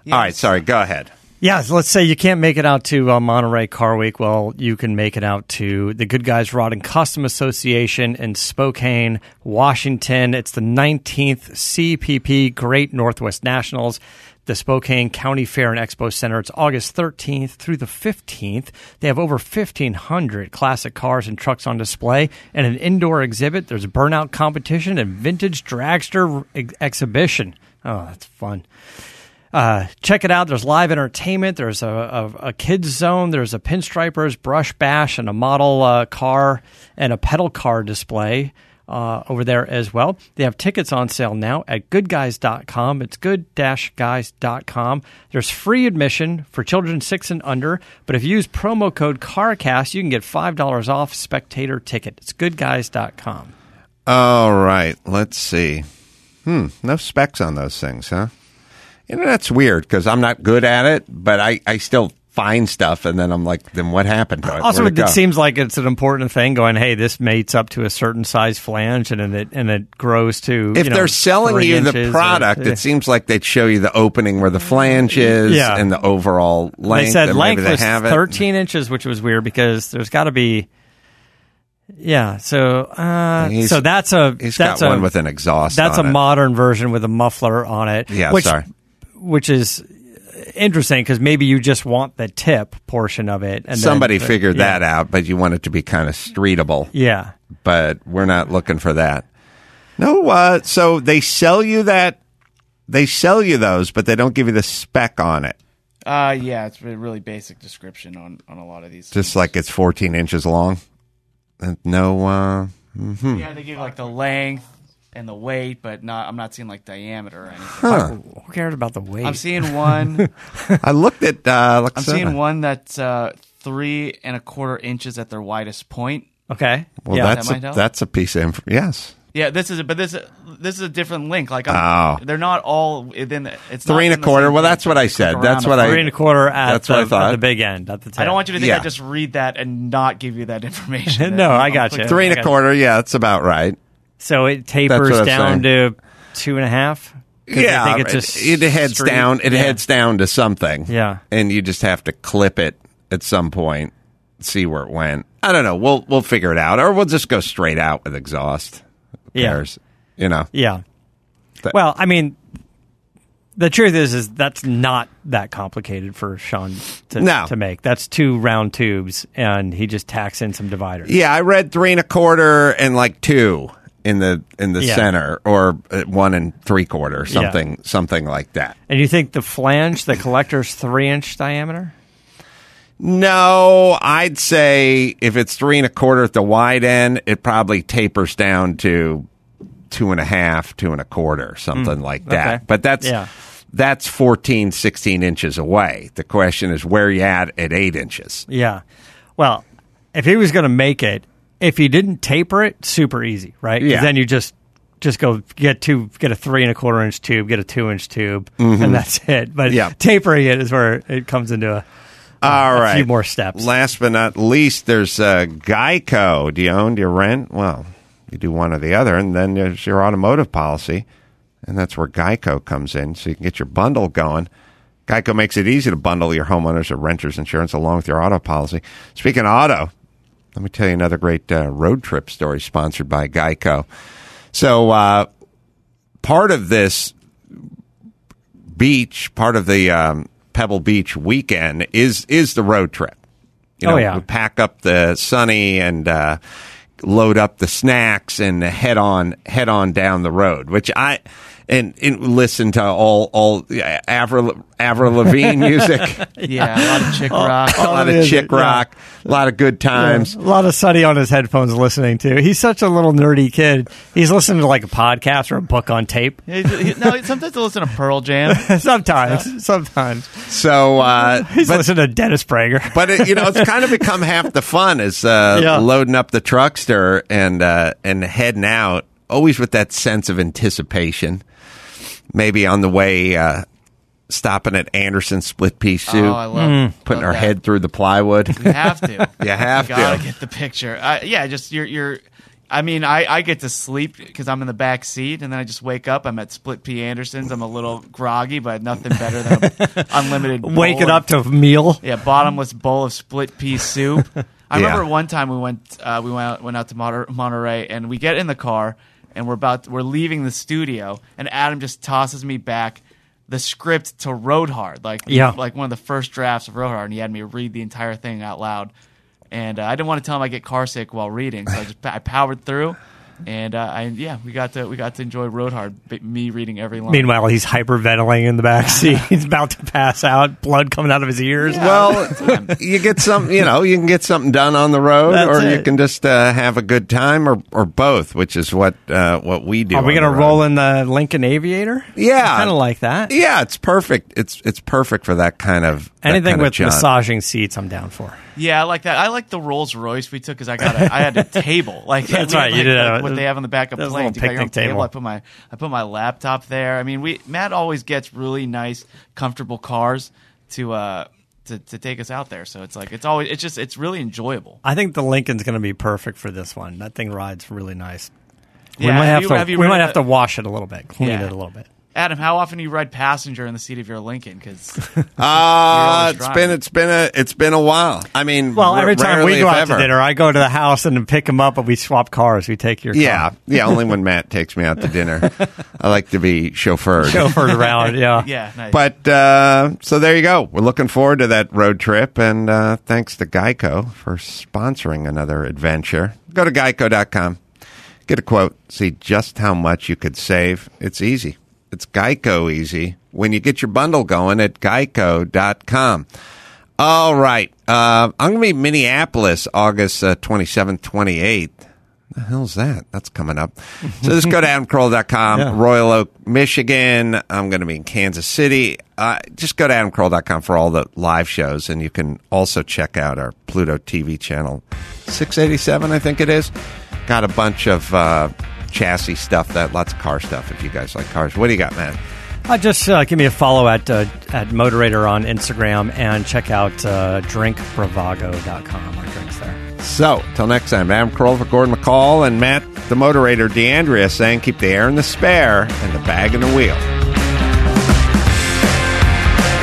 All right, sorry, go ahead. Yeah, so let's say you can't make it out to uh, Monterey Car Week. Well, you can make it out to the Goodguys Rod and Custom Association in Spokane, Washington. It's the 19th CPP Great Northwest Nationals, the Spokane County Fair and Expo Center. It's August 13th through the 15th. They have over 1,500 classic cars and trucks on display and an indoor exhibit. There's a burnout competition and vintage dragster ex- exhibition. Oh, that's fun uh, check it out. There's live entertainment. There's a, a, a kids zone. There's a pinstripers, brush bash, and a model uh, car and a pedal car display uh, over there as well. They have tickets on sale now at goodguys.com. It's good-guys.com. There's free admission for children six and under, but if you use promo code CARCAST, you can get $5 off spectator ticket. It's goodguys.com. All right, let's see. Hmm, no specs on those things, huh? You know that's weird because I'm not good at it, but I I still find stuff, and then I'm like, then what happened to it? Also, Where'd it it seems like it's an important thing. Going, hey, this mates up to a certain size flange, and it and it grows to. if you know, they're selling you the inches or- product, it seems like they'd show you the opening where the flange is Yeah. and the overall length. they said length they was have it. 13 inches, which was weird because there's got to be. Yeah, so uh, so that's a He's that's got a one with an exhaust. that's a it. modern version with a muffler on it. Yeah, which, sorry. Which is interesting because maybe you just want the tip portion of it. And then- Somebody figured yeah. that out, but you want it to be kind of streetable. Yeah, but we're not looking for that. No, uh, so they sell you that. They sell you those, but they don't give you the spec on it. Uh, yeah, it's a really basic description on, on a lot of these. Just like it's 14 inches long. And no, uh, yeah, they give like the length and the weight, but not. I'm not seeing like diameter or anything. who cares about the weight? I'm seeing one. I looked at. Uh, I'm seeing one that's uh, three and a quarter inches at their widest point. okay, Well, yeah, that's That a, that's a piece of info. Yes, Yeah, this is, it, but this this is a different link. Like, I'm, Oh. they're not all within. The, it's not Three and a quarter. Well, that's what I said. That's what I- front. three and a quarter at, That's the, what I at thought. the big end. At the I don't want you to think Yeah. I just read that and not give you that information. No, I I'm got you. three and a got- quarter. Yeah, that's about right. So it tapers down saying. to two and a half. Yeah, think it's it, just it heads straight- down. It yeah. heads down to something. Yeah. and you just have to clip it at some point, see where it went. I don't know. We'll we'll figure it out, or we'll just go straight out with exhaust. Who Yeah. cares? You know. Yeah. That- well, I mean, the truth is, is that's not that complicated for Sean to, No. to make. That's two round tubes, and he just tacks in some dividers. Yeah, I read three and a quarter and like two in the in the Yeah. center, or uh, one and three quarter, something something like that. And you think the flange, the collector's three inch diameter? No, I'd say if it's three and a quarter at the wide end, it probably tapers down to two and a half, two and a quarter, something like that. Mm, okay. But that's Yeah. that's 14, 16 inches away. The question is where you at at eight inches. Yeah. Well, if he was going to make it, if you didn't taper it, super easy, right? Yeah. Then you just just go get two, get a three and a quarter inch tube, get a two inch tube, and that's it. But Mm-hmm. Yeah. tapering it is where it comes into a, All a right. few more steps. Last but not least, there's uh, Geico. Do you own? Do you rent? Well, you do one or the other, and then there's your automotive policy, and that's where Geico comes in, so you can get your bundle going. Geico makes it easy to bundle your homeowners or renters insurance along with your auto policy. Speaking of auto, let me tell you another great uh, road trip story sponsored by Geico. So, uh, part of this beach, part of the um, Pebble Beach weekend is is the road trip. You Oh, know, yeah. we pack up the sunny and uh, load up the snacks and head on head on down the road. Which I and, and listen to all all yeah, Avril Avril Lavigne music, Yeah, a lot of chick rock. a lot of chick yeah. rock, a lot of good times. A lot of Sonny on his headphones listening to. He's such a little nerdy kid. He's listening to like a podcast or a book on tape. He- he- no, sometimes I listen to Pearl Jam. sometimes, sometimes So, uh, he's but listening to Dennis Prager. but it, you know, it's kind of become half the fun is uh, Yeah. loading up the truckster and uh, and heading out, always with that sense of anticipation. Maybe on the way, uh, stopping at Andersen Split Pea Soup, Oh, I love putting love our that. head through the plywood. You have to. You have gotta to. get the picture. I, yeah, just you're you're. I mean, I, I get to sleep because I'm in the back seat, and then I just wake up. I'm at Split P. Andersen's. I'm a little groggy, but nothing better than a unlimited. bowl Waking of- up to a meal. yeah, bottomless bowl of split pea soup. I Yeah. remember one time we went uh, we went out, went out to Monterey and we get in the car and we're about we're leaving the studio and Adam just tosses me back the script to Road Hard like Yeah. like one of the first drafts of Road Hard and he had me read the entire thing out loud and uh, I didn't want to tell him I get car sick while reading so I just I powered through and uh, I yeah we got to we got to enjoy Road Hard b- me reading every line. Meanwhile, he's hyperventilating in the back seat. he's about to pass out, blood coming out of his ears. Well, you get some, you know, you can get something done on the road, That's or you can just uh, have a good time, or or both, which is what uh, what we do. Are we going to roll in the Lincoln Aviator? Yeah, kind of like that. Yeah, it's perfect. It's it's perfect for that kind of that Anything kind with jaunt. massaging seats, I'm down for. Yeah, I like that. I like the Rolls Royce we took because I got a, I had a table like That's we had, right, you like, did like a- what they have on the back of planes. You got your own picnic table. I put my I put my laptop there. I mean, we Matt always gets really nice, comfortable cars to uh to, to take us out there. So it's like it's always it's just it's really enjoyable. I think the Lincoln's going to be perfect for this one. That thing rides really nice. Yeah, we might have have, you- to. have we might have the- to wash it a little bit, clean Yeah. it a little bit. Adam, how often do you ride passenger in the seat of your Lincoln? Because Uh, always it's driving. been it's been a it's been a while. I mean, Well, r- every time we go out ever. to dinner, I go to the house and pick him up, and we swap cars. We take your Yeah, car. yeah. Only when Matt takes me out to dinner, I like to be chauffeured. chauffeured around. Yeah, yeah, nice. But uh, so there you go. We're looking forward to that road trip, and uh, thanks to Geico for sponsoring another adventure. Go to geico.com, get a quote, see just how much you could save. It's easy. It's Geico easy when you get your bundle going at geico.com. All right. Uh, I'm going to be in Minneapolis August uh, 27th, 28th. The hell's that? That's coming up. So just go to adamcarolla.com, Yeah. Royal Oak, Michigan. I'm going to be in Kansas City. Uh, just go to adamcarolla.com for all the live shows, and you can also check out our Pluto TV channel, 687, I think it is. Got a bunch of uh, chassis stuff, that lots of car stuff. If you guys like cars, what do you got, man? Uh, just uh, give me a follow at uh, at Moderator on Instagram and check out uh, drinkbravazzi.com. Our drinks there. So, till next time, Adam Carolla for Gordon McCall and Matt, the moderator, D'Andria, saying keep the air in the spare and the bag in the wheel.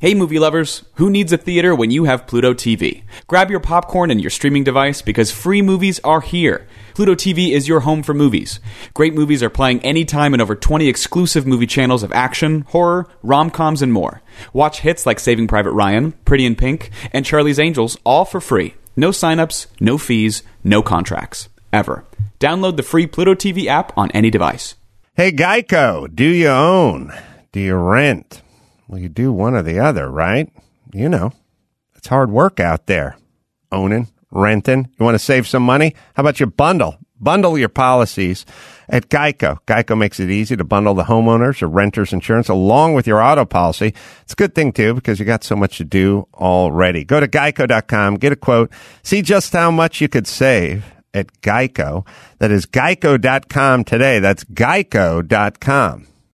Hey movie lovers, who needs a theater when you have Pluto TV? Grab your popcorn and your streaming device because free movies are here. Pluto TV is your home for movies. Great movies are playing anytime in over 20 exclusive movie channels of action, horror, rom-coms, and more. Watch hits like Saving Private Ryan, Pretty in Pink, and Charlie's Angels all for free. No signups, no fees, no contracts. Ever. Download the free Pluto TV app on any device. Hey, Geico, do you own? Do you rent? Well, you do one or the other, right? You know, it's hard work out there. Owning, renting. You want to save some money? How about you bundle? Bundle your policies at Geico. Geico makes it easy to bundle the homeowners or renters insurance along with your auto policy. It's a good thing too because you got so much to do already. Go to geico.com, get a quote, see just how much you could save at Geico. That is geico.com today. That's geico.com.